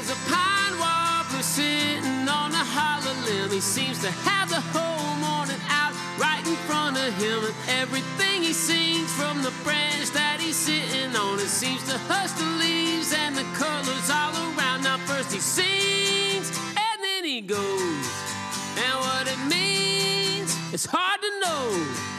There's a pine warbler sitting on a hollow limb. He seems to have the whole morning out right in front of him. And everything he sings from the branch that he's sitting on, it seems to hush the leaves and the colors all around. Now, first he sings and then he goes. And what it means, it's hard to know.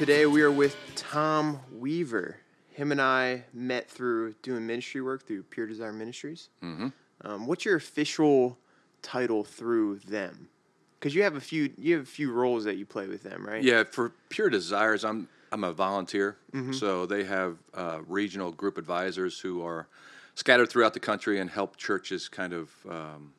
Today we are with Tom Weaver. Him and I met through doing ministry work through Pure Desire Ministries. Mm-hmm. Um, what's your official title through them? Because you have a few, you have a few roles that you play with them, right? Yeah, for Pure Desires, I'm I'm a volunteer. So they have uh, regional group advisors who are scattered throughout the country and help churches kind of um,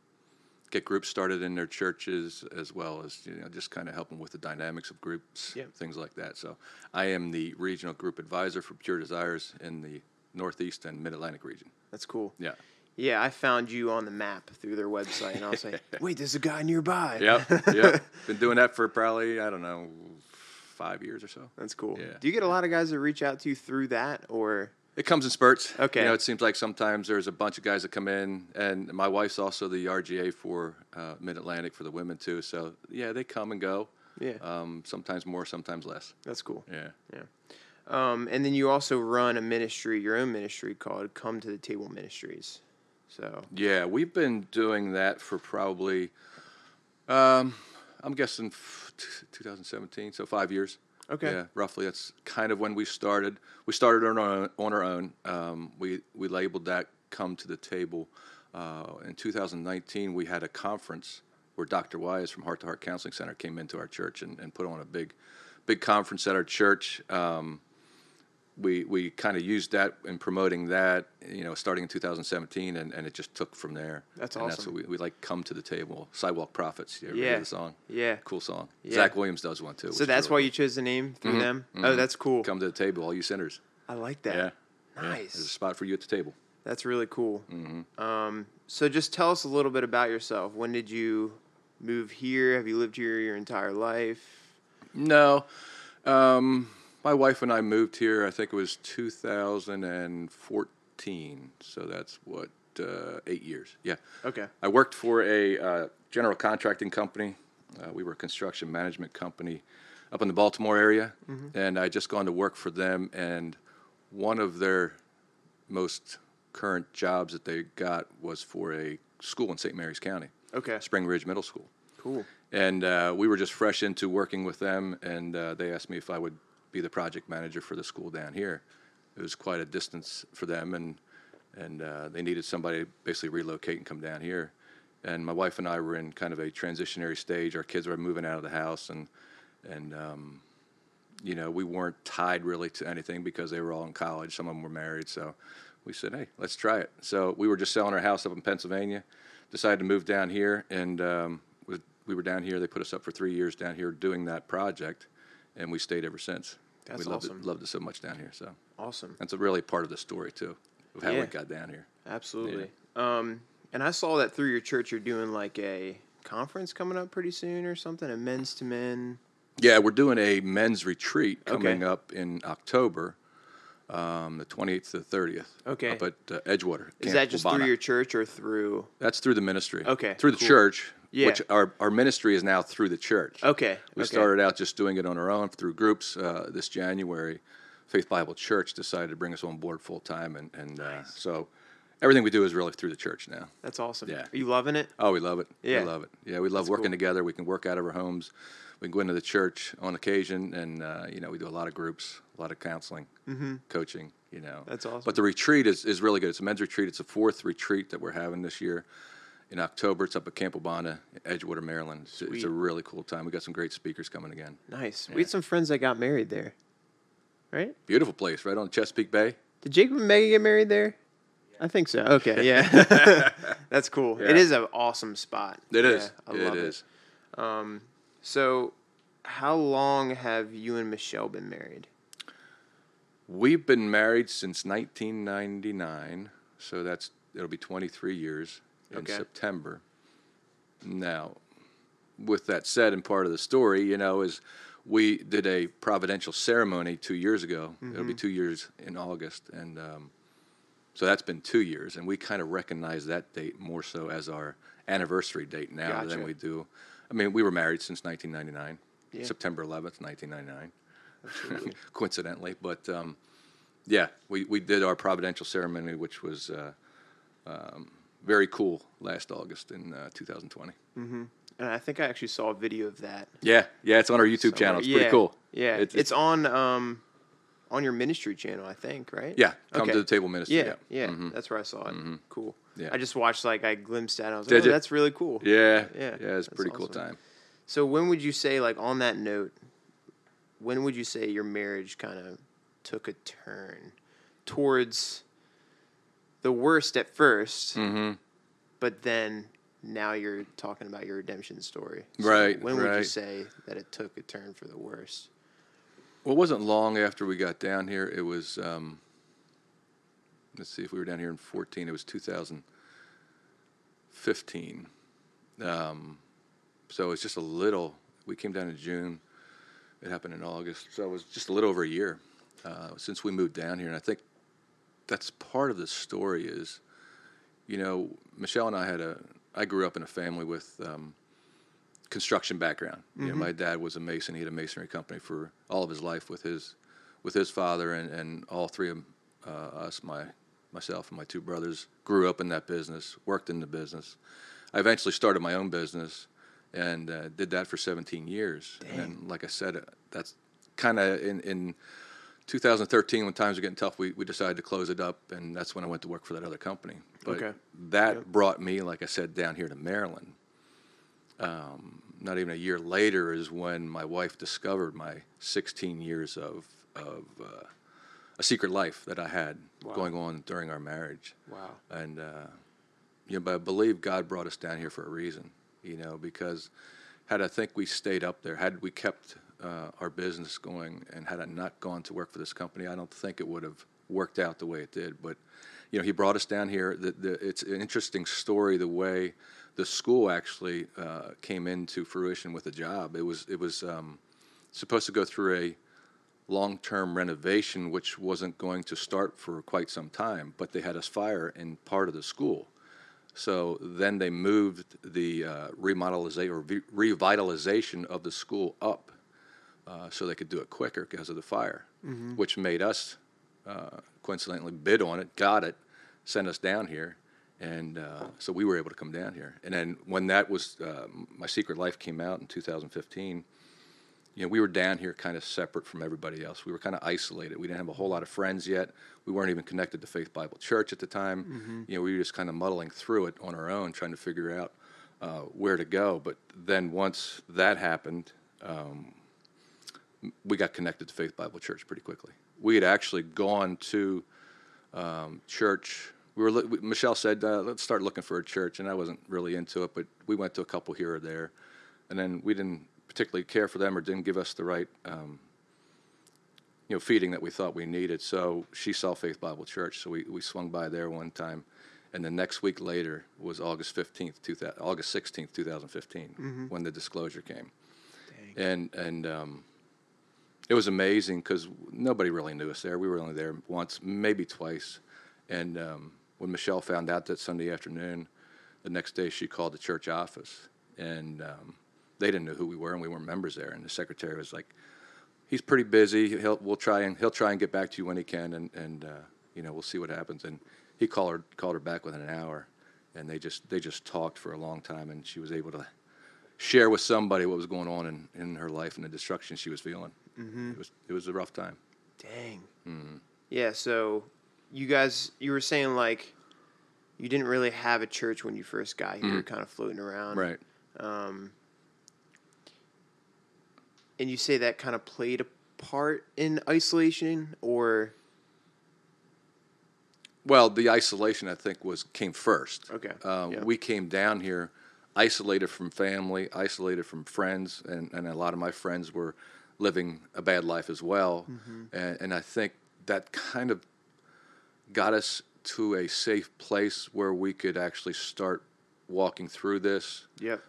get groups started in their churches, as well as you know just kind of help them with the dynamics of groups, things like that. So I am the regional group advisor for Pure Desires in the Northeast and Mid Atlantic region. That's cool. Yeah. Yeah, I found you on the map through their website, and I was like, "Wait, there's a guy nearby." Yep. Yep. Been doing that for probably I don't know five years or so. That's cool. Yeah. Do you get a lot of guys that reach out to you through that, or It comes in spurts. Okay. You know, it seems like sometimes there's a bunch of guys that come in, and my wife's also the RGA for uh, Mid Atlantic for the women too. So yeah, they come and go. Yeah. Um, sometimes more, sometimes less. that's cool? Yeah. Yeah. Um, and then you also run a ministry, your own ministry called Come to the Table Ministries. So Yeah, we've been doing that for probably, um, I'm guessing f- t- 2017, so five years. Okay. Yeah, roughly. That's kind of when we started. We started on our own. On our own. Um, we we labeled that "Come to the Table." Uh, in 2019, we had a conference where Dr. Weiss from Heart to Heart Counseling Center came into our church and, and put on a big, big conference at our church. Um, we we kind of used that in promoting that, you know, starting in 2017, and, and it just took from there. That's and That's awesome. what we, we like. Come to the table. Sidewalk Prophets. You Yeah. the song? yeah. Cool song. Yeah. Zach Williams does one too. So that's why you chose the name through them. Oh, Mhm. that's cool. Come to the table, all you sinners. I like that. Yeah. Yeah. Nice. There's a spot for you at the table. That's really cool. Mm-hmm. Um, so just tell us a little bit about yourself. When did you move here? Have you lived here your entire life? No. Um, my wife and I moved here, I think it was 2014. So that's what, uh, eight years. Yeah. Okay. I worked for a uh, general contracting company. Uh, we were a construction management company up in the Baltimore area. And I just gone to work for them. And one of their most current jobs that they got was for a school in St. Mary's County, Okay. Spring Ridge Middle School. Cool. And uh, we were just fresh into working with them, and uh, they asked me if I would be the project manager for the school down here. It was quite a distance for them, and and uh, they needed somebody to basically relocate and come down here. And my wife and I were in kind of a transitionary stage. Our kids were moving out of the house, and and um, you know we weren't tied really to anything because they were all in college. Some of them were married, so we said, hey, let's try it. So we were just selling our house up in Pennsylvania. Decided to move down here, and um, was, we were down here. They put us up for three years down here doing that project, and we stayed ever since. That's we loved awesome. it, loved it so much down here. So Awesome. that's a really part of the story too, of how Yeah. we got down here. Absolutely. Um, and I saw that through your church, you're doing like a conference coming up pretty soon or something, a men's to men. Yeah, we're doing a men's retreat Okay. coming up in October, um, the 28th to the 30th. Okay. Up at uh, Edgewater. Is Camp that just Wabanna. through your church or through? That's through the ministry. Okay, Through the cool. church. Yeah. Which our, our ministry is now through the church. Okay. We okay. started out just doing it on our own through groups. Uh, this January, Faith Bible Church decided to bring us on board full time, and and uh, so everything we do is really through the church now. That's awesome. Yeah. Are you loving it? Oh, we love it. Yeah. we love it. Yeah, we love That's working cool. together. We can work out of our homes. We can go into the church on occasion, and uh, you know we do a lot of groups, a lot of counseling, coaching. You know, Mm-hmm. That's awesome. But the retreat is, is really good. It's a men's retreat. It's a fourth retreat that we're having this year in October. It's up at Camp Wabanna, Edgewater, Maryland. It's, it's a really cool time. We got some great speakers coming again. Nice. We had some friends that got married there. Right? Beautiful place, right on Chesapeake Bay. Did Jacob and Megan get married there? I think so. Okay, yeah. That's cool. It Yeah. is an awesome spot. It is. Yeah, I it love is. So, how long have you and Michelle been married? We've been married since 1999, so that's it'll be 23 years in Okay. September. Now, with that said, and part of the story, you know, is we did a providential ceremony two years ago. It'll be two years in August, and um, so that's been two years, and we kind of recognize that date more so as our anniversary date now Gotcha. than we do. I mean, we were married since 1999, Yeah. September 11th, 1999 Absolutely. coincidentally. But um, yeah, we, we did our providential ceremony, which was uh, um, very cool last August in uh, 2020. and I think I actually saw a video of that. Yeah, yeah, it's on our YouTube channel. It's pretty cool. Yeah, It's- it's, on um, on your ministry channel, I think, right? Yeah, come Okay. to the table ministry. Yeah, Yeah, yeah, that's where I saw it. Cool. Yeah. I just watched like I glimpsed at. it. I was Did like, oh, you? that's really cool. yeah, Yeah, yeah. It's pretty cool time. So when would you say, like on that note, when would you say your marriage kind of took a turn towards the worst at 1st Mm-hmm. but then now you're talking about your redemption story. Right, When would you say that it took a turn for the worst? Well, it wasn't long after we got down here. It was, um, let's see, if we were down here in 14, it was 2015. Um, so it's just a little, we came down in June. It happened in August. So it was just a little over a year uh, since we moved down here. And I think that's part of the story is, you know, Michelle and I had a, I grew up in a family with, um, construction background. You know, my dad was a mason. He had a masonry company for all of his life with his with his father, and, and all three of uh, us, my myself and my two brothers, grew up in that business, worked in the business. I eventually started my own business and uh, did that for 17 years. And like I said, uh, that's kind of in, in 2013 when times were getting tough, we, we decided to close it up, and that's when I went to work for that other company. But Okay. that brought me, like I said, down here to Maryland not even a year later is when my wife discovered my 16 years of of uh, a secret life that I had Wow. going on during our marriage. Wow. And uh, you know, but I believe God brought us down here for a reason. You know, because had I think we stayed up there, had we kept uh, our business going, and had I not gone to work for this company, I don't think it would have worked out the way it did. But you know, he brought us down here. The, the, it's an interesting story the way the school actually uh, came into fruition with a job. It was it was um, supposed to go through a long-term renovation, which wasn't going to start for quite some time, but they had us fire in part of the school. So then they moved the uh, remodelization or ve- revitalization of the school up uh, so they could do it quicker because of the fire, which made us uh, coincidentally bid on it, got it, sent us down here, and uh, so we were able to come down here. And then when that was, uh, my Secret Life came out in 2015 you know, we were down here kind of separate from everybody else. We were kind of isolated. We didn't have a whole lot of friends yet. We weren't even connected to Faith Bible Church at the time. You know, we were just kind of muddling through it on our own, trying to figure out uh, where to go. But then once that happened, um, we got connected to Faith Bible Church pretty quickly. We had actually gone to um, church. We were. we- Michelle said, uh, "Let's start looking for a church," and I wasn't really into it, but we went to a couple here or there, and then we didn't particularly care for them or didn't give us the right, um, you know, feeding that we thought we needed. So she saw Faith Bible Church, so we, we swung by there one time, and the next week later was August fifteenth, two thousand, August sixteenth, two thousand when the disclosure came, and and um, it was amazing because nobody really knew us there. We were only there once, maybe twice. And um, when Michelle found out that Sunday afternoon, the next day she called the church office, and um, they didn't know who we were, and we weren't members there. And the secretary was like, "He's pretty busy. He'll we'll try and he'll try and get back to you when he can, and and uh, you know we'll see what happens." And he called her called her back within an hour, and they just they just talked for a long time, and she was able to share with somebody what was going on in, in her life and the destruction she was feeling. It was it was a rough time. Dang. Mm-hmm. Yeah. So you guys, you were saying like you didn't really have a church when you first got here, Mhm. kind of floating around, Right. Um, and you say that kind of played a part in isolation, or Well, the isolation I think was came first. Okay, Um, yeah. We came down here isolated from family, isolated from friends, and, and a lot of my friends were living a bad life as well. Mm-hmm. And, and I think that kind of got us to a safe place where we could actually start walking through this. Yep.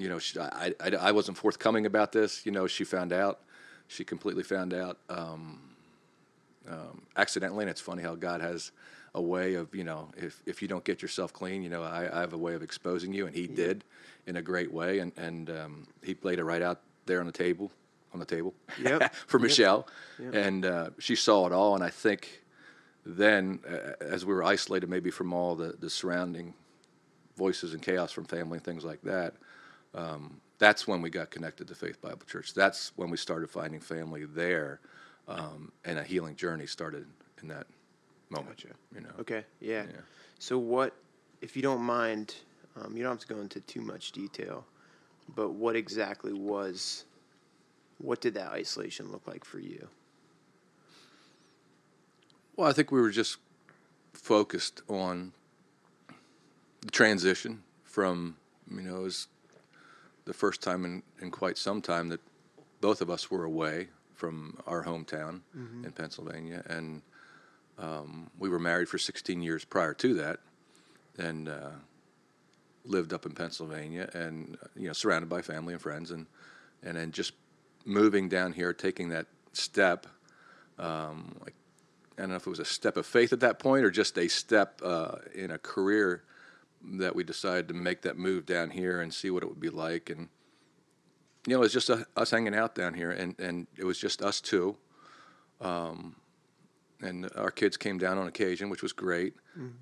You know, she, I, I, I wasn't forthcoming about this. You know, she found out. She completely found out um, um, accidentally. And it's funny how God has a way of, you know, if, if you don't get yourself clean, you know, I, I have a way of exposing you. And he did in a great way. And, and um, he laid it right out there on the table, on the table Yep. for Yep. Michelle. Yep. And uh, she saw it all. And I think then, uh, as we were isolated maybe from all the, the surrounding voices and chaos from family and things like that, um, that's when we got connected to Faith Bible Church. That's when we started finding family there, um, and a healing journey started in that moment. Gotcha. You know, Okay. Yeah. Yeah. So what, if you don't mind, um, you don't have to go into too much detail, but what exactly was, what did that isolation look like for you? Well, I think we were just focused on the transition from, you know, it was the first time in, in quite some time that both of us were away from our hometown in Pennsylvania. And um, we were married for 16 years prior to that and uh, lived up in Pennsylvania and, you know, surrounded by family and friends. And, and then just moving down here, taking that step, um, like I don't know if it was a step of faith at that point or just a step uh, in a career that we decided to make that move down here and see what it would be like. And, you know, it was just uh us hanging out down here, and, and it was just us two. Um, and our kids came down on occasion, which was great.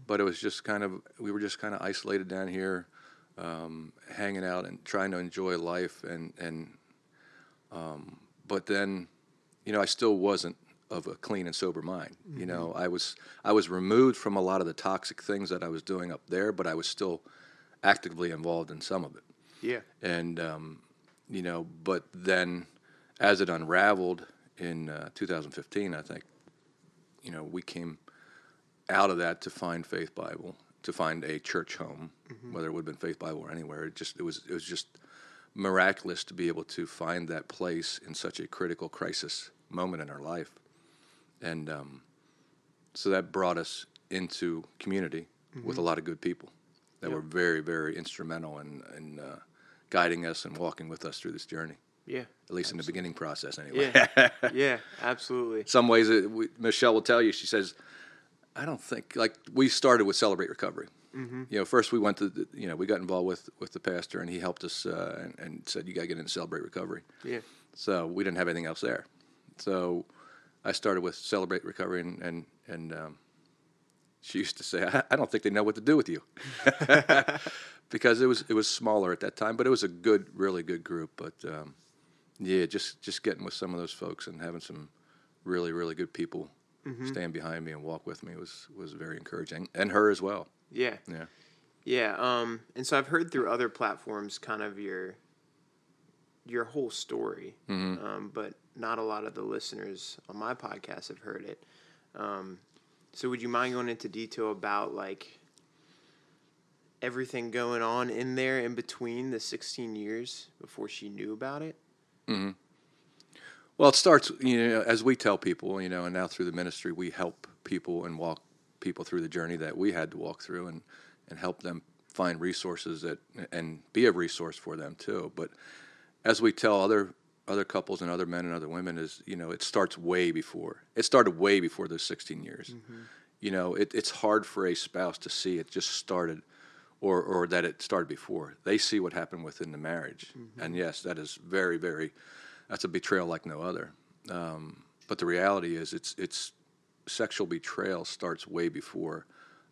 But it was just kind of, we were just kind of isolated down here, um, hanging out and trying to enjoy life. And, and um, but then, you know, I still wasn't of a clean and sober mind. You know, I was I was removed from a lot of the toxic things that I was doing up there, but I was still actively involved in some of it. Yeah. And um, you know, but then as it unraveled in uh, 2015, I think, you know, we came out of that to find Faith Bible, to find a church home, whether it would have been Faith Bible or anywhere. It just it was it was just miraculous to be able to find that place in such a critical crisis moment in our life, and um, so that brought us into community with a lot of good people that were very very instrumental in in uh, guiding us and walking with us through this journey. Yeah. At least in the beginning process, anyway. Yeah. yeah. Absolutely. Some ways, it, we, Michelle will tell you. She says, "I don't think like we started with Celebrate Recovery. You know, first we went to, the, you know, we got involved with with the pastor, and he helped us uh, and, and said, "You got to get into Celebrate Recovery." Yeah. So we didn't have anything else there. So I started with Celebrate Recovery, and and, and um, she used to say, I, "I don't think they know what to do with you," because it was it was smaller at that time, but it was a good, really good group. But um, yeah, just just getting with some of those folks and having some really really good people stand behind me and walk with me was was very encouraging, and her as well. Yeah. Yeah. Yeah, um, and so I've heard through other platforms kind of your your whole story, um, but not a lot of the listeners on my podcast have heard it. Um, so would you mind going into detail about like everything going on in there in between the 16 years before she knew about it? Well, it starts, you know, as we tell people, you know, and now through the ministry, we help people and walk people through the journey that we had to walk through and, and help them find resources that and be a resource for them too. But as we tell other other couples and other men and other women is, you know, it starts way before. It started way before those 16 years. Mm-hmm. You know, it, it's hard for a spouse to see it just started or, or that it started before. They see what happened within the marriage. Mm-hmm. And yes, that is very, very, that's a betrayal like no other. Um, but the reality is, it's, it's sexual betrayal starts way before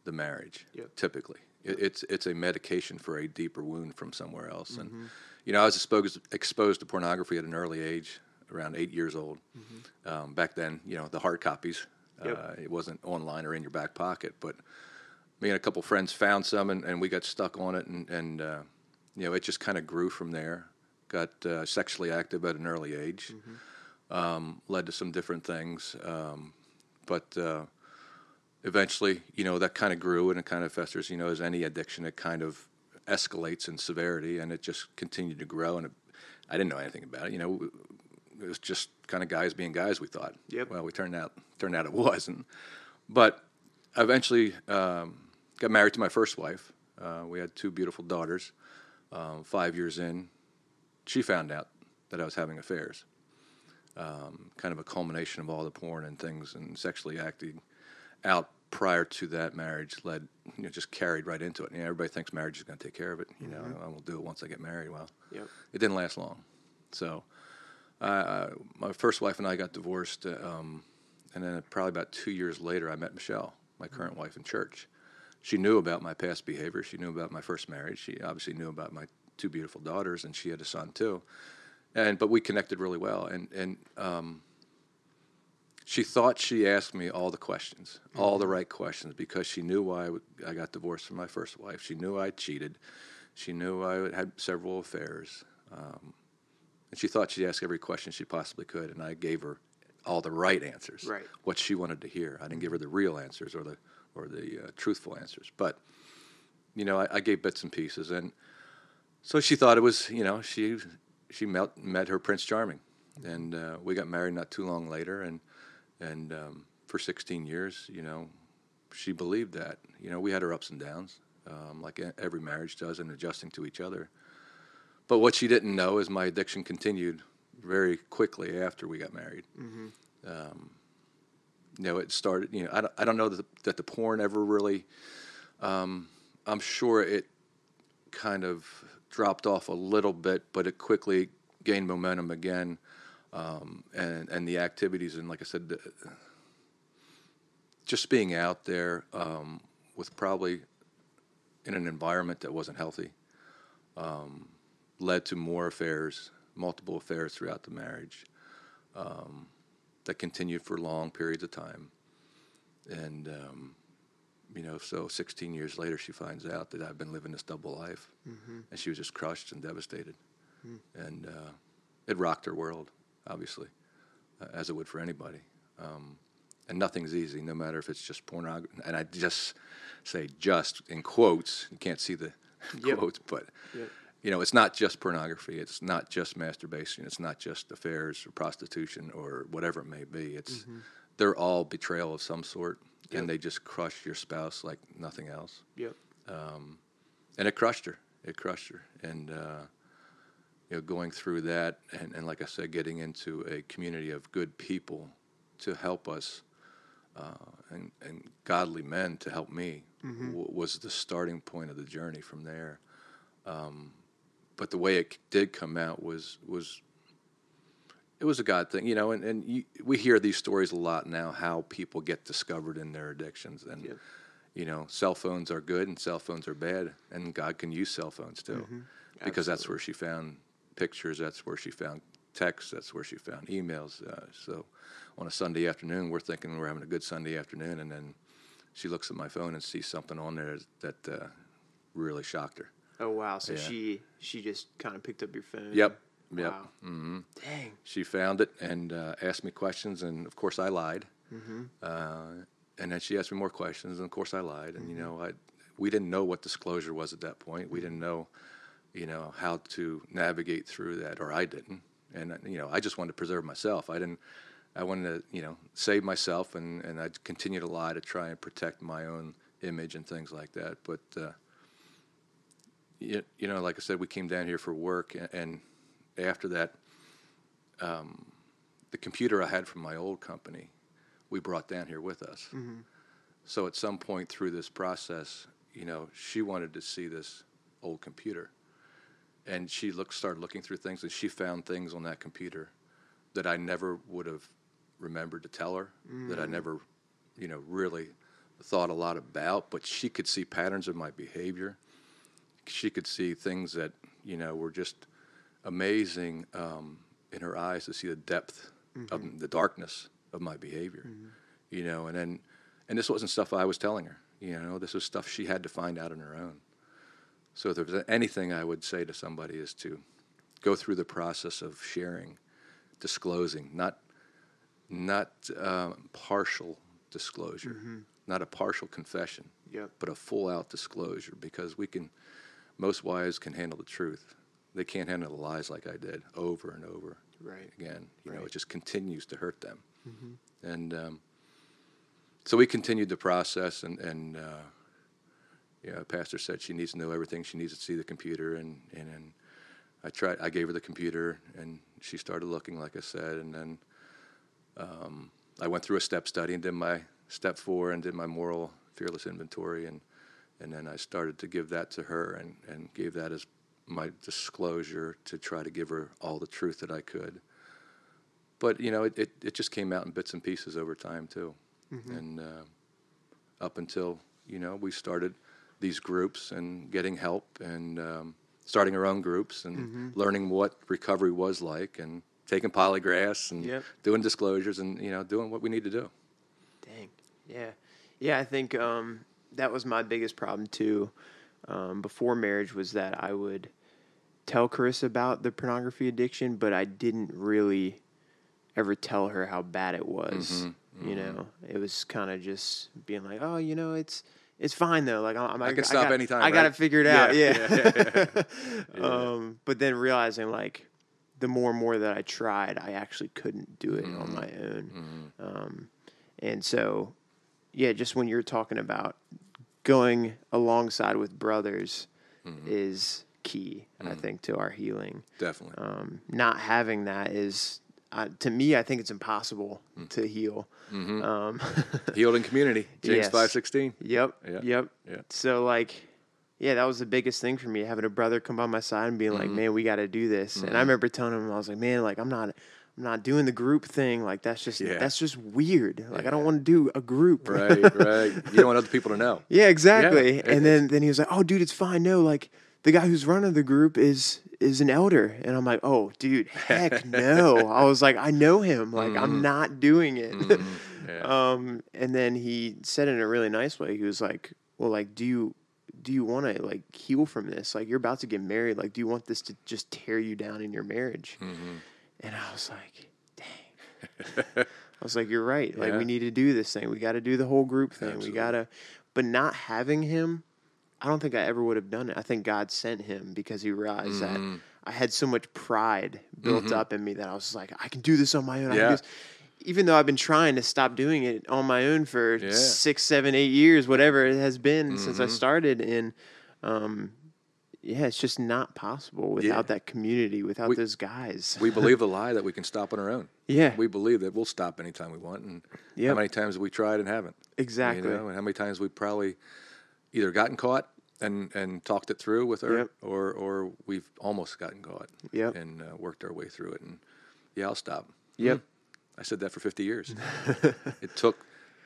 the marriage, Yep. typically. It, it's, it's a medication for a deeper wound from somewhere else. And, mm-hmm. You know, I was exposed, exposed to pornography at an early age, around eight years old. Um, back then, you know, the hard copies, Yep. uh, it wasn't online or in your back pocket, but me and a couple friends found some and, and we got stuck on it and, and uh, you know it just kind of grew from there got uh, sexually active at an early age um, led to some different things um, but uh, eventually you know that kind of grew and it kind of festers you know as any addiction it kind of escalates in severity and it just continued to grow and it, i didn't know anything about it you know it was just kind of guys being guys. We thought. Yep. Well, we turned out turned out it wasn't. But I eventually um, got married to my first wife. Uh, we had two beautiful daughters. Um, five years in, she found out that I was having affairs. Um, kind of a culmination of all the porn and things and sexually acting out prior to that marriage led, you know, just carried right into it. You know, everybody thinks marriage is going to take care of it. You know, I will do it once I get married. Well, Yep. it didn't last long. So, uh, my first wife and I got divorced, uh, um, and then probably about two years later, I met Michelle, my current wife, in church. She knew about my past behavior. She knew about my first marriage. She obviously knew about my two beautiful daughters, and she had a son too. And but we connected really well, and and um, she thought she asked me all the questions, all the right questions, because she knew why I I got divorced from my first wife. She knew I cheated. She knew I had several affairs. Um, and she thought she'd ask every question she possibly could, and I gave her all the right answers, Right. what she wanted to hear. I didn't give her the real answers or the or the uh, truthful answers, but you know, I, I gave bits and pieces, and so she thought it was, you know, she she met met her Prince Charming, and uh, we got married not too long later, and and um, for 16 years, you know, she believed that. You know, we had our ups and downs, um, like every marriage does, and adjusting to each other. But what she didn't know is my addiction continued very quickly after we got married. Um, you know, it started. You know, I don't, I don't know that the, that the porn ever really. Um, I'm sure it kind of dropped off a little bit, but it quickly gained momentum again. Um, and and the activities and like I said, the, just being out there um, with probably in an environment that wasn't healthy um, led to more affairs, multiple affairs throughout the marriage um, that continued for long periods of time. And, um, you know, so 16 years later, she finds out that I've been living this double life. And she was just crushed and devastated. And uh, it rocked her world, obviously, uh, as it would for anybody. Um, and nothing's easy, no matter if it's just pornography. And I just say just in quotes. You can't see the Yep. quotes, but Yep. you know, it's not just pornography. It's not just masturbation. It's not just affairs or prostitution or whatever it may be. It's they're all betrayal of some sort, Yep. and they just crush your spouse like nothing else. Yep. And it crushed her. It crushed her. And uh, you know, going through that, and, and like I said, getting into a community of good people to help us, uh, and, and godly men to help me, w- was the starting point of the journey from there. Um, but the way it did come out was was it was a God thing, you know. And and you, we hear these stories a lot now, how people get discovered in their addictions, and you know, cell phones are good and cell phones are bad, and God can use cell phones too, because that's where she found pictures, that's where she found texts, that's where she found emails. Uh, so on a Sunday afternoon, we're thinking we're having a good Sunday afternoon, and then she looks at my phone and sees something on there that uh, really shocked her. Oh wow. So Yeah. she she just kind of picked up your phone. Yep. Yep. Wow. Mm-hmm. Dang. She found it and uh, asked me questions, and of course I lied. Uh, and then she asked me more questions, and of course I lied. And you know, I we didn't know what disclosure was at that point. We didn't know, you know, how to navigate through that, or I didn't. And you know, I just wanted to preserve myself. I didn't. I wanted to, you know, save myself, and and I'd continue to lie to try and protect my own image and things like that. But uh, you, you know, like I said, we came down here for work, and, and after that, um, the computer I had from my old company, we brought down here with us. So at some point through this process, you know, she wanted to see this old computer, and she looked, started looking through things, and she found things on that computer that I never would have remembered to tell her, that I mm. never, you know, really thought a lot about. But she could see patterns of my behavior. She could see things that you know were just amazing um, in her eyes to see the depth of mm-hmm. the darkness of my behavior. Mm-hmm. You know, and then and this wasn't stuff I was telling her. You know, this was stuff she had to find out on her own. So if there's anything I would say to somebody is to go through the process of sharing, disclosing, not not um, partial disclosure, not a partial confession, Yep. but a full out disclosure because we can most wives can handle the truth they can't handle the lies like I did over and over Right. again. You know, it just continues to hurt them. And um, so we continued the process, and and uh, yeah, pastor said she needs to know everything. She needs to see the computer, and and, and I tried. I gave her the computer, and she started looking, like I said, and then um, I went through a step study and did my step four and did my moral fearless inventory, and and then I started to give that to her, and and gave that as my disclosure to try to give her all the truth that I could. But you know, it, it, it just came out in bits and pieces over time too, and uh, up until you know we started these groups and getting help and um, starting our own groups and learning what recovery was like and taking polygraphs and Yep. doing disclosures and you know doing what we need to do. Dang. Yeah. Yeah, I think um, that was my biggest problem too. Um, before marriage was that I would tell Carissa about the pornography addiction, but I didn't really ever tell her how bad it was. Mm-hmm, You know, it was kind of just being like, "Oh, you know, it's it's fine though. Like I'm, I, can stop got, anytime, I got it right? figured Yeah, out. Yeah. um, but then realizing like the more and more that I tried, I actually couldn't do it Mm-hmm. on my own. Um, and so, yeah, just when you're talking about going alongside with brothers Mm-hmm. is key, I think, to our healing. Definitely. Um, not having that is, uh, to me, I think it's impossible Mm. to heal. Um, Healed in community. James yes. five sixteen. Yep. Yeah, Yep. yeah. So like, yeah, that was the biggest thing for me, having a brother come by my side and being like, Mm-hmm. "Man, we got to do this." And I remember telling him, I was like, "Man, like I'm not, I'm not doing the group thing. Like that's just, Yeah. that's just weird. Like I don't want to do a group." Right, right. You don't want other people to know. Yeah, exactly. it and then then he was like, "Oh, dude, it's fine. No, like the guy who's running the group is is an elder." And I'm like, "Oh, dude, heck no." I was like, "I know him. Like Mm-hmm. I'm not doing it." Yeah. um, and then he said in a really nice way. He was like, "Well, like, do you do you want to like heal from this? Like, you're about to get married. Like, do you want this to just tear you down in your marriage?" Mm-hmm. And I was like, "Dang." I was like, "You're right. Like, Yeah. we need to do this thing. We got to do the whole group thing. Absolutely. We gotta." But not having him, I don't think I ever would have done it. I think God sent him because He realized Mm-hmm. that I had so much pride built up in me that I was like, I can do this on my own. I can Yeah. do this. Even though I've been trying to stop doing it on my own for Yeah. six, seven, eight years, whatever it has been since Mm-hmm. I started, and um, yeah, it's just not possible without that community, without We- those guys. we believe the lie that we can stop on our own. yeah, We believe that we'll stop anytime we want, and Yep. how many times have we tried and haven't? exactly. You know, and how many times we probably either gotten caught and and talked it through with her, Yep. or or we've almost gotten caught Yep. and uh, worked our way through it. And yeah, I'll stop. Yep. I said that for 50 years. it took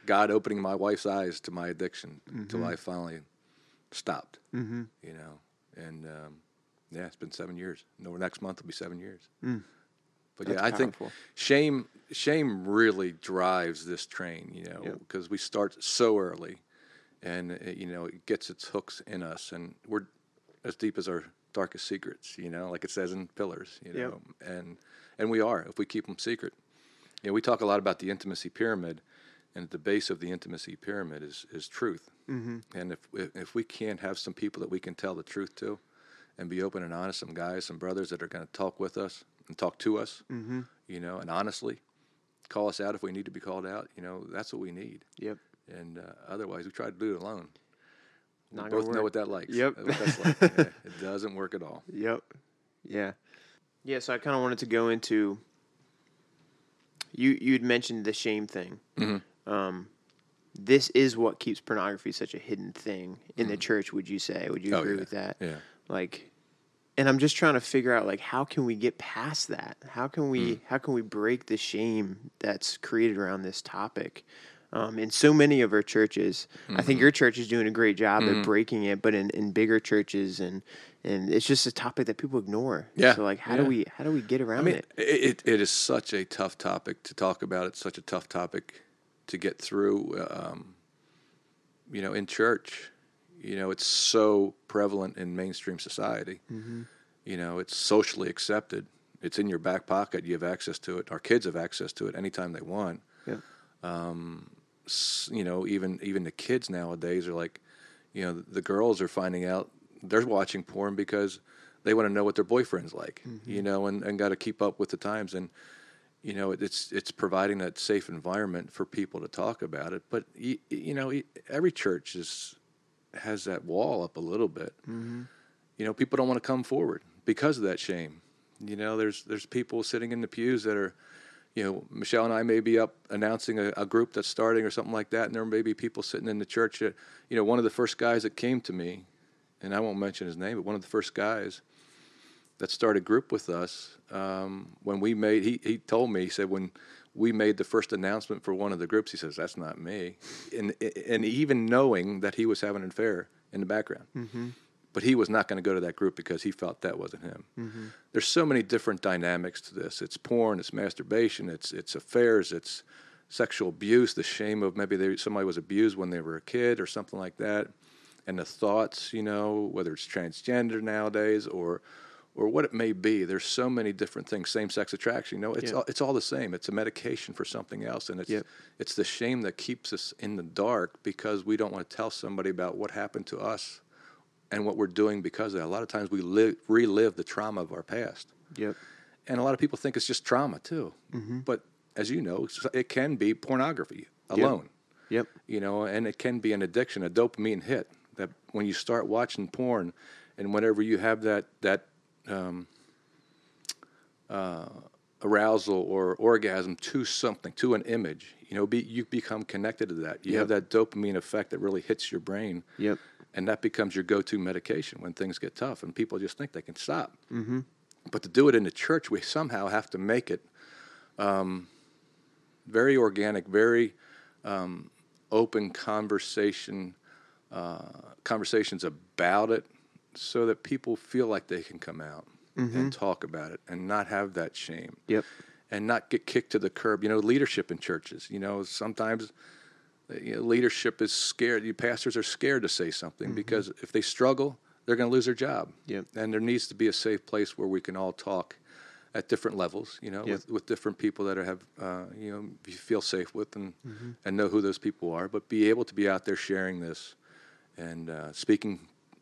God opening my wife's eyes to my addiction until Mm-hmm. I finally stopped. Mm-hmm. You know, and um, yeah, it's been seven years. No, next month will be seven years. But Mm. That's yeah, I think shame shame really drives this train. You know, Yep. because we start so early, and it, you know it gets its hooks in us, and we're as deep as our darkest secrets. You know, like it says in Pillars. You Yep. know, and and we are if we keep them secret. You know, we talk a lot about the intimacy pyramid, and at the base of the intimacy pyramid is is truth. Mm-hmm. And if if if we can't have some people that we can tell the truth to, and be open and honest, some guys, some brothers that are going to talk with us and talk to us, mm-hmm. you know, and honestly, call us out if we need to be called out. You know, that's what we need. Yep. And uh, otherwise, we try to do it alone. We Not gonna both know what that likes. Yep. what like. Yeah, it doesn't work at all. Yep. Yeah. Yeah. So I kind of wanted to go into. You you'd mentioned the shame thing. Mm-hmm. Um, this is what keeps pornography such a hidden thing in the church. Would you say? Would you Oh, agree yeah. with that? Yeah. Like, and I'm just trying to figure out like how can we get past that? How can we Mm. how can we break the shame that's created around this topic? Um, in so many of our churches, I Mm-hmm. think your church is doing a great job at breaking it. But in, in bigger churches, and and it's just a topic that people ignore. Yeah, So like, how do we how do we get around I mean, it? it, it, is such a tough topic to talk about. It's such a tough topic to get through. Um, you know, in church, you know, it's so prevalent in mainstream society. You know, it's socially accepted. It's in your back pocket. You have access to it. Our kids have access to it anytime they want. Yep. s- you know, even even the kids nowadays are like, you know, the girls are finding out they're watching porn because they want to know what their boyfriend's like, mm-hmm. you know, and, and got to keep up with the times. And, you know, it- it's, it's providing that safe environment for people to talk about it. But, you, you know, every church is, has that wall up a little bit. Mm-hmm. You know, people don't want to come forward because of that shame. You know, there's, there's people sitting in the pews that are, you know, Michelle and I may be up announcing a, a group that's starting or something like that, and there may be people sitting in the church. That, you know, one of the first guys that came to me, and I won't mention his name, but one of the first guys that started a group with us um, when we made. He he told me he said when we made the first announcement for one of the groups, he says that's not me, and and even knowing that he was having an affair in the background but he was not going to go to that group because he felt that wasn't him. Mm-hmm. There's so many different dynamics to this. It's porn, it's masturbation, it's it's affairs, it's sexual abuse, the shame of maybe they, somebody was abused when they were a kid or something like that, and the thoughts, you know, whether it's transgender nowadays or or what it may be. There's so many different things. Same-sex attraction, you know, it's Yeah. all, it's all the same. It's a medication for something else, and it's it's the shame that keeps us in the dark because we don't want to tell somebody about what happened to us and what we're doing because of that. A lot of times we live, relive the trauma of our past. Yep. And a lot of people think it's just trauma too. But as you know, it can be pornography alone, Yep. you know, and it can be an addiction, a dopamine hit that when you start watching porn and whenever you have that, that, um, uh, arousal or orgasm to something, to an image, you know, be, you become connected to that. You have that dopamine effect that really hits your brain Yep. and that becomes your go-to medication when things get tough and people just think they can stop mm-hmm. but to do it in the church we somehow have to make it um, very organic very um, open conversation uh, conversations about it so that people feel like they can come out and talk about it and not have that shame Yep. and not get kicked to the curb you know leadership in churches you know sometimes you know, leadership is scared. You pastors are scared to say something because if they struggle, they're going to lose their job. Yep. And there needs to be a safe place where we can all talk at different levels. You know, Yep. with, with different people that are have uh, you know you feel safe with and and know who those people are, but be able to be out there sharing this and uh, speaking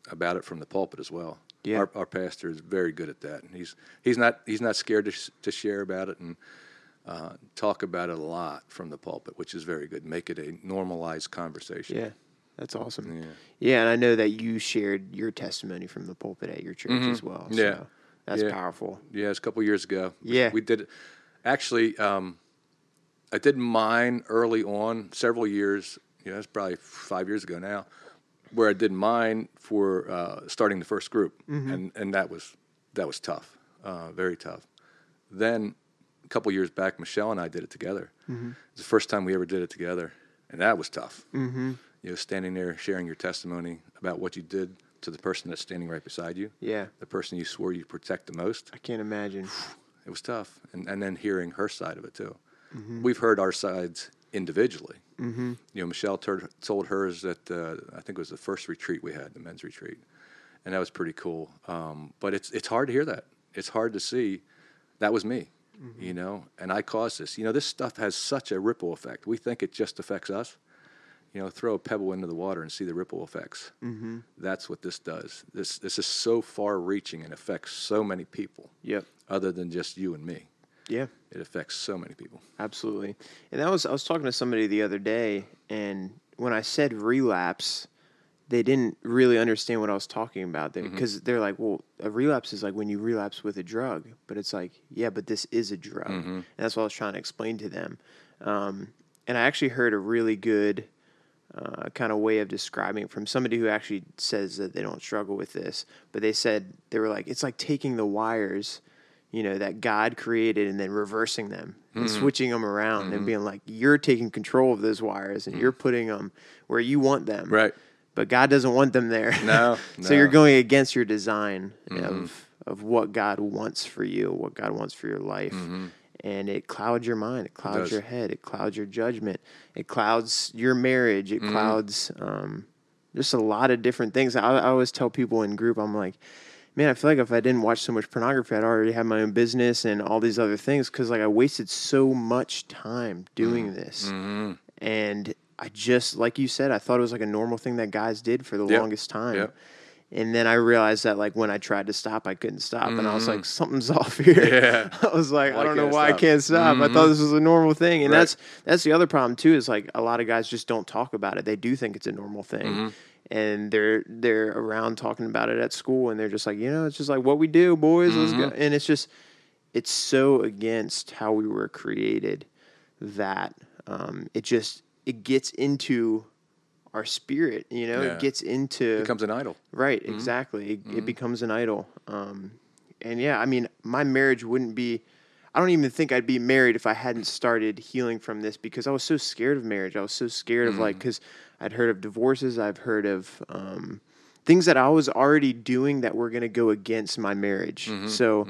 about it from the pulpit as well. Yeah. Our, our pastor is very good at that, and he's he's not he's not scared to, sh- to share about it and uh, talk about it a lot from the pulpit, which is very good. Make it a normalized conversation. Yeah. That's awesome. Yeah. Yeah, and I know that you shared your testimony from the pulpit at your church as well. Mm-hmm. Yeah. That's Yeah. powerful. Yeah, it's a couple years ago. Yeah. we did. it. Actually, um, I did mine early on, several years. You know, it's probably five years ago now, where I did mine for uh, starting the first group, and and that was that was tough, uh, very tough. Then a couple years back, Michelle and I did it together. It's the first time we ever did it together, and that was tough. Mm-hmm. You know, standing there sharing your testimony about what you did to the person that's standing right beside you, Yeah. the person you swore you'd protect the most I can't imagine. it was tough and, and then hearing her side of it too Mm-hmm. we've heard our sides individually mm-hmm. you know michelle tur- told hers at uh, i think it was the first retreat we had the men's retreat and that was pretty cool um, but it's it's hard to hear that it's hard to see that was me Mm-hmm. you know and i caused this you know this stuff has such a ripple effect we think it just affects us you know throw a pebble into the water and see the ripple effects mm-hmm. that's what this does this this is so far reaching and affects so many people Yep. other than just you and me Yeah. it affects so many people. Absolutely. And that was I was talking to somebody the other day and when I said relapse, they didn't really understand what I was talking about Mm-hmm. because they're like, "Well, a relapse is like when you relapse with a drug." But it's like, "Yeah, but this is a drug." Mm-hmm. And that's what I was trying to explain to them. Um, and I actually heard a really good uh, kind of way of describing it from somebody who actually says that they don't struggle with this, but they said they were like, it's like taking the wires, you know, that God created and then reversing them and mm-hmm. switching them around and mm-hmm. being like, you're taking control of those wires and you're mm. putting them where you want them. Right. But God doesn't want them there. No, so you're going against your design of mm-hmm. of what God wants for you, what God wants for your life. And it clouds your mind, it clouds does. your head, it clouds your judgment, it clouds your marriage, Mm-hmm. it clouds um, just a lot of different things. I, I always tell people in group, I'm like, man, I feel like if I didn't watch so much pornography, I'd already have my own business and all these other things because like I wasted so much time doing Mm-hmm. this. And I just, like you said, I thought it was like a normal thing that guys did for the Yep. longest time. Yep. And then I realized that like when I tried to stop, I couldn't stop, and I was like, something's off here. Yeah. I was like, Why I don't know why stop? I can't stop. I thought this was a normal thing, and Right. that's that's the other problem too. Is like a lot of guys just don't talk about it. They do think it's a normal thing, and they're they're around talking about it at school, and they're just like, you know, it's just like what we do, boys. Let's go. And it's just it's so against how we were created that um, it just it gets into our spirit. You know, Yeah. it gets into it becomes an idol. Right, exactly. It, it becomes an idol. Um, and yeah, I mean, my marriage wouldn't be. I don't even think I'd be married if I hadn't started healing from this because I was so scared of marriage. I was so scared of like because I'd heard of divorces. I've heard of um, things that I was already doing that were going to go against my marriage. So.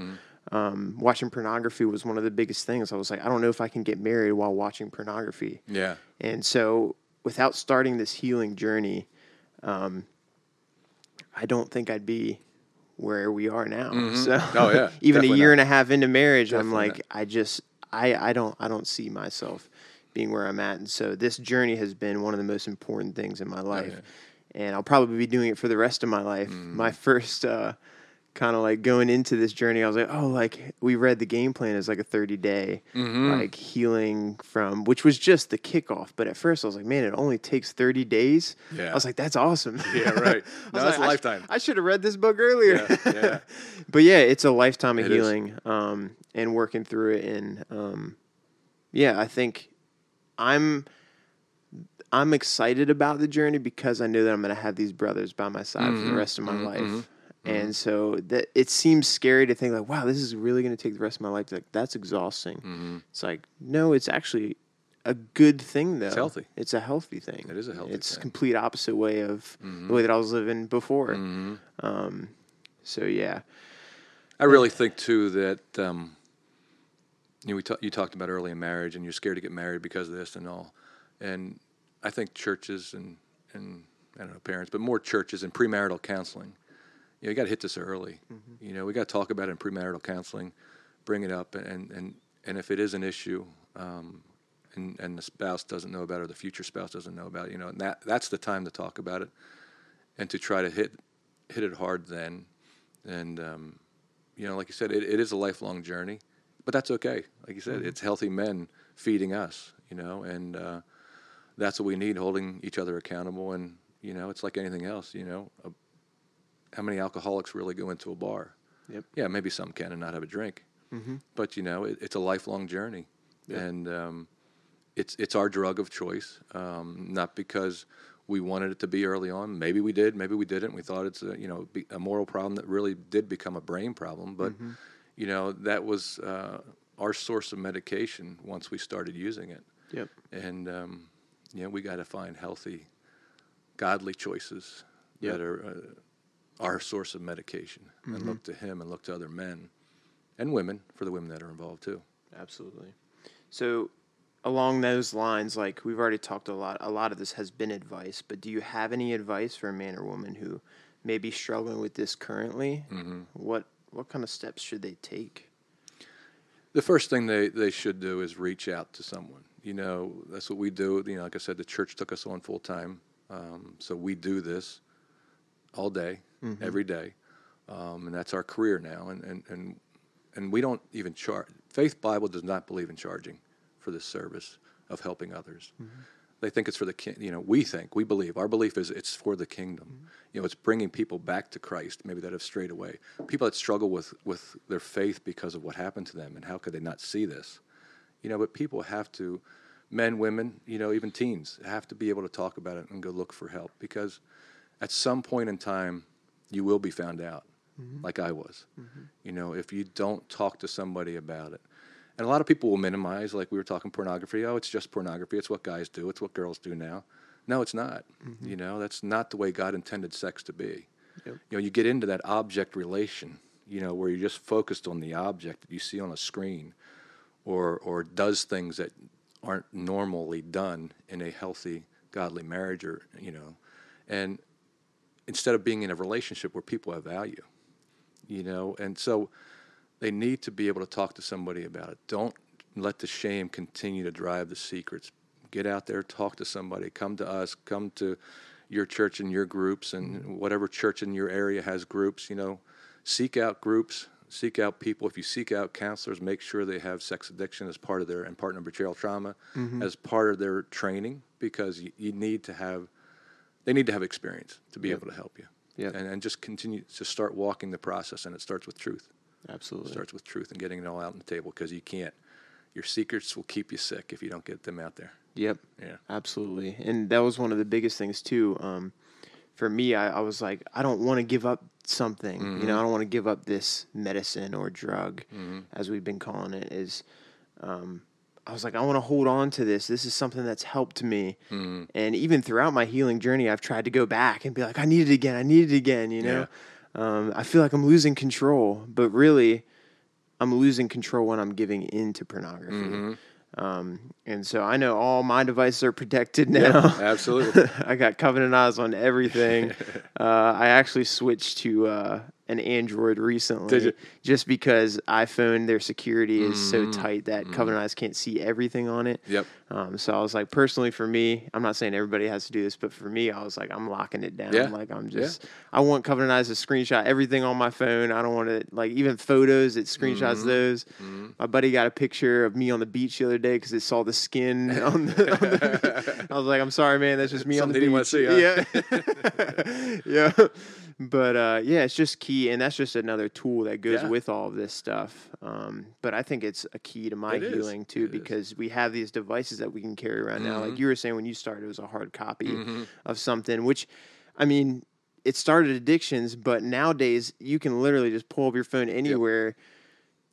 Um, watching pornography was one of the biggest things. I was like, I don't know if I can get married while watching pornography. Yeah. And so, without starting this healing journey, um, I don't think I'd be where we are now. So, Oh, yeah. even a year not. and a half into marriage, I'm Definitely like, I just, I, I don't, I don't see myself being where I'm at. And so, this journey has been one of the most important things in my life, Oh, yeah. And I'll probably be doing it for the rest of my life. My first. Uh, Kind of like going into this journey, I was like, "Oh, like we read the game plan as like a thirty day, Mm-hmm. like healing from, which was just the kickoff. But at first, I was like, man, it only takes 30 days. Yeah. I was like, that's awesome. Yeah, right. No, that's like, a I sh- lifetime. I, should have read this book earlier. Yeah, yeah. but yeah, it's a lifetime of It healing um, and working through it. And um, yeah, I think I'm. I'm excited about the journey because I know that I'm going to have these brothers by my side for the mm-hmm. rest of my mm-hmm. life. Mm-hmm. And so that it seems scary to think like, wow, this is really going to take the rest of my life. Like that's exhausting. It's like, no, it's actually a good thing though. It's healthy. It's a healthy thing. It is a healthy It's thing. complete opposite way of the way that I was living before. Um, so yeah, I really think too that um, you know we ta- you talked about early in marriage, and you're scared to get married because of this and all, and I think churches and and I don't know parents, but more churches and premarital counseling. You know, you got to hit this early. You know, we got to talk about it in premarital counseling, bring it up, and and and if it is an issue, um, and and the spouse doesn't know about it, or the future spouse doesn't know about it, you know, and that that's the time to talk about it, and to try to hit hit it hard then, and um, you know, like you said, it, it is a lifelong journey, but that's okay. Like you said, it's healthy men feeding us, you know, and uh, that's what we need, holding each other accountable. And you know, it's like anything else. You know, uh, how many alcoholics really go into a bar? Yep. Yeah, maybe some can and not have a drink, but you know, it, it's a lifelong journey, and um, it's it's our drug of choice. Um, not because we wanted it to be early on. Maybe we did. Maybe we didn't. We thought it's a you know be- a moral problem that really did become a brain problem. But you know that was uh, our source of medication once we started using it. yep, And um, you know we got to find healthy, godly choices Yep. that are uh, our source of medication, and look to Him and look to other men and women for the women that are involved too. absolutely. So along those lines, like we've already talked a lot. A lot of this has been advice, but do you have any advice for a man or woman who may be struggling with this currently? What what kind of steps should they take? The first thing they, they should do is reach out to someone. You know, that's what we do. You know, like I said, the church took us on full time. Um, so we do this all day, every day. Um, and that's our career now. And, and, and, and we don't even charge. Faith Bible does not believe in charging for this service of helping others. They think it's for the king. You know, we think, we believe. Our belief is it's for the kingdom. Mm-hmm. You know, it's bringing people back to Christ, maybe that have strayed away. People that struggle with with their faith because of what happened to them, and how could they not see this? You know, but people have to, men, women, you know, even teens, have to be able to talk about it and go look for help because at some point in time, you will be found out, mm-hmm. like I was. Mm-hmm. You know, if you don't talk to somebody about it. And a lot of people will minimize, like we were talking pornography. Oh, it's just pornography. It's what guys do. It's what girls do now. No, it's not. Mm-hmm. You know, that's not the way God intended sex to be. Yep. You know, you get into that object relation, you know, where you're just focused on the object that you see on a screen or, or does things that aren't normally done in a healthy, godly marriage or, you know, and instead of being in a relationship where people have value, you know, and so they need to be able to talk to somebody about it. Don't let the shame continue to drive the secrets. Get out there, talk to somebody, come to us, come to, your church and your groups, and mm-hmm. whatever church in your area has groups. You know, seek out groups, seek out people. If you seek out counselors, make sure they have sex addiction as part of their and partner betrayal trauma mm-hmm. as part of their training because you, you need to have they need to have experience to be Yep. able to help you. Yep. And, and just continue to start walking the process, and it starts with truth. It Absolutely. starts with truth and getting it all out on the table because you can't. Your secrets will keep you sick if you don't get them out there. Yep. Yeah. Absolutely. And that was one of the biggest things too. Um, for me, I, I was like, I don't want to give up something. You know, I don't want to give up this medicine or drug, as we've been calling it. Is um, I was like, I want to hold on to this. This is something that's helped me. And even throughout my healing journey, I've tried to go back and be like, I need it again. I need it again. You know, um, I feel like I'm losing control, but really, I'm losing control when I'm giving into pornography. Um, and so I know all my devices are protected now. Absolutely. I got Covenant Eyes on everything. uh, I actually switched to uh, an Android recently, just because iPhone their security is so tight that Covenant Eyes can't see everything on it. Yep. Um, so I was like, personally, for me, I'm not saying everybody has to do this, but for me, I was like, I'm locking it down. Yeah. Like I'm Yeah. just, I want Covenant Eyes to screenshot everything on my phone. I don't want to like even photos. It screenshots Mm-hmm. those. My buddy got a picture of me on the beach the other day because it saw the skin on the. On the I was like, I'm sorry, man. That's just me on the Something beach. he didn't Yeah, yeah. But uh, yeah, it's just key, and that's just another tool that goes Yeah. with all of this stuff. Um, but I think it's a key to my It is. healing too, It is. because we have these devices that we can carry around now. Mm-hmm. Like you were saying when you started, it was a hard copy of something, which, I mean, it started addictions, but nowadays you can literally just pull up your phone anywhere.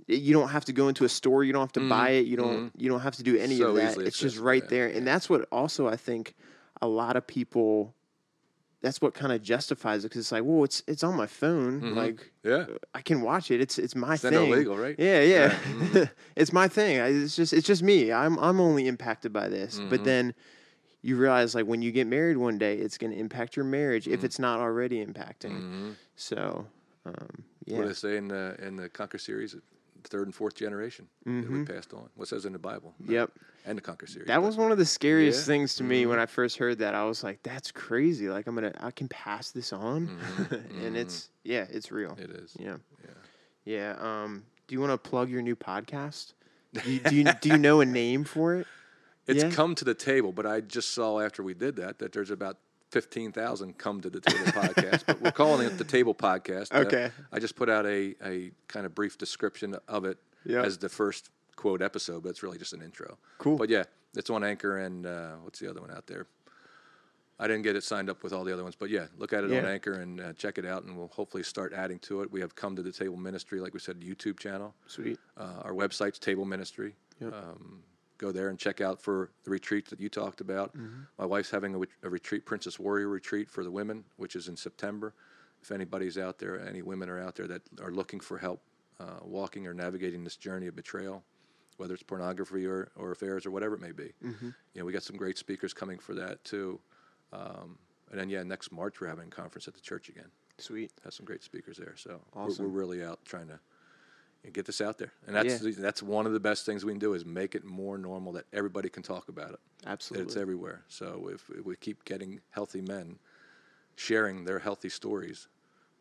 You don't have to go into a store. You don't have to buy it. You don't. You don't have to do any Mm-hmm. So of that. It's just right yeah, there, and that's what also I think a lot of people. That's what kind of justifies it because it's like, well, it's it's on my phone. Like, Yeah. I can watch it. It's it's my It's thing. illegal, right? Yeah, yeah. mm-hmm. it's my thing. I, it's just it's just me. I'm I'm only impacted by this. Mm-hmm. But then you realize like when you get married one day, it's going to impact your marriage Mm-hmm. if it's not already impacting. So, um, yeah. What do they say in the in the Conquer series? Third and fourth generation that we passed on. What says in the Bible? Mm-hmm. Yep. And the Conquer series. That was one of the scariest Yeah. Mm-hmm. things to me when I first heard that. I was like, "That's crazy! Like, I'm gonna, I can pass this on, and it's, yeah, it's real. Mm-hmm. It is. Yeah, Yeah. yeah. Um, do you want to plug your new podcast? Do you, do you, do you know a name for it? It's Yeah. come to the table, but I just saw after we did that that there's about fifteen thousand come to the table podcast. But we're calling it the Table Podcast. Uh, Okay. I just put out a a kind of brief description of it Yep. as the first quote episode, but it's really just an intro. Cool. But yeah, it's on Anchor and uh, what's the other one out there? I didn't get it signed up with all the other ones, but yeah, look at it on Anchor and uh, check it out, and we'll hopefully start adding to it. We have Come to the Table Ministry, like we said, YouTube channel. Sweet. Uh, our website's Table Ministry. Yep. Um, go there and check out for the retreat that you talked about. My wife's having a, a retreat, Princess Warrior retreat for the women, which is in September. If anybody's out there, any women are out there that are looking for help uh, walking or navigating this journey of betrayal, whether it's pornography or, or affairs or whatever it may be. You know, we got some great speakers coming for that too. Um, and then, yeah, next March we're having a conference at the church again Sweet. have some great speakers there. So we're, Awesome. we're really out trying to get this out there, and that's Yeah. that's one of the best things we can do is make it more normal that everybody can talk about it. That Absolutely. it's everywhere. So if, if we keep getting healthy men sharing their healthy stories,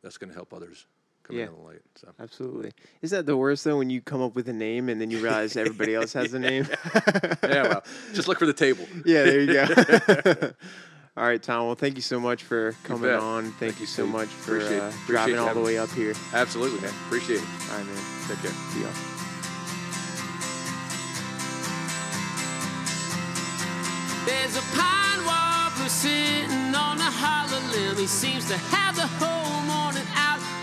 that's going to help others come Yeah. into the light. So Absolutely. Is that the worst though when you come up with a name and then you realize everybody else has a name? yeah, well, just look for the table. yeah, there you go. All right, Tom. Well, thank you so much for coming on. Thank, Thank you you, so Steve. much for Appreciate- uh, driving all the way up here. Absolutely, man. Appreciate it. All right, man. Take care. See ya. There's a pine warbler sitting on a hollow limb. He seems to have the whole morning out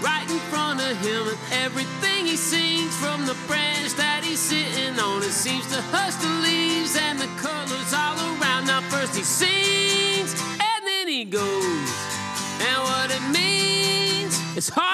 right in front of him. And everything he sings from the branch that he's sitting on, it seems to hush the leaves and the colors all around. Now, first he sings and then he goes. And what it means, it's hard.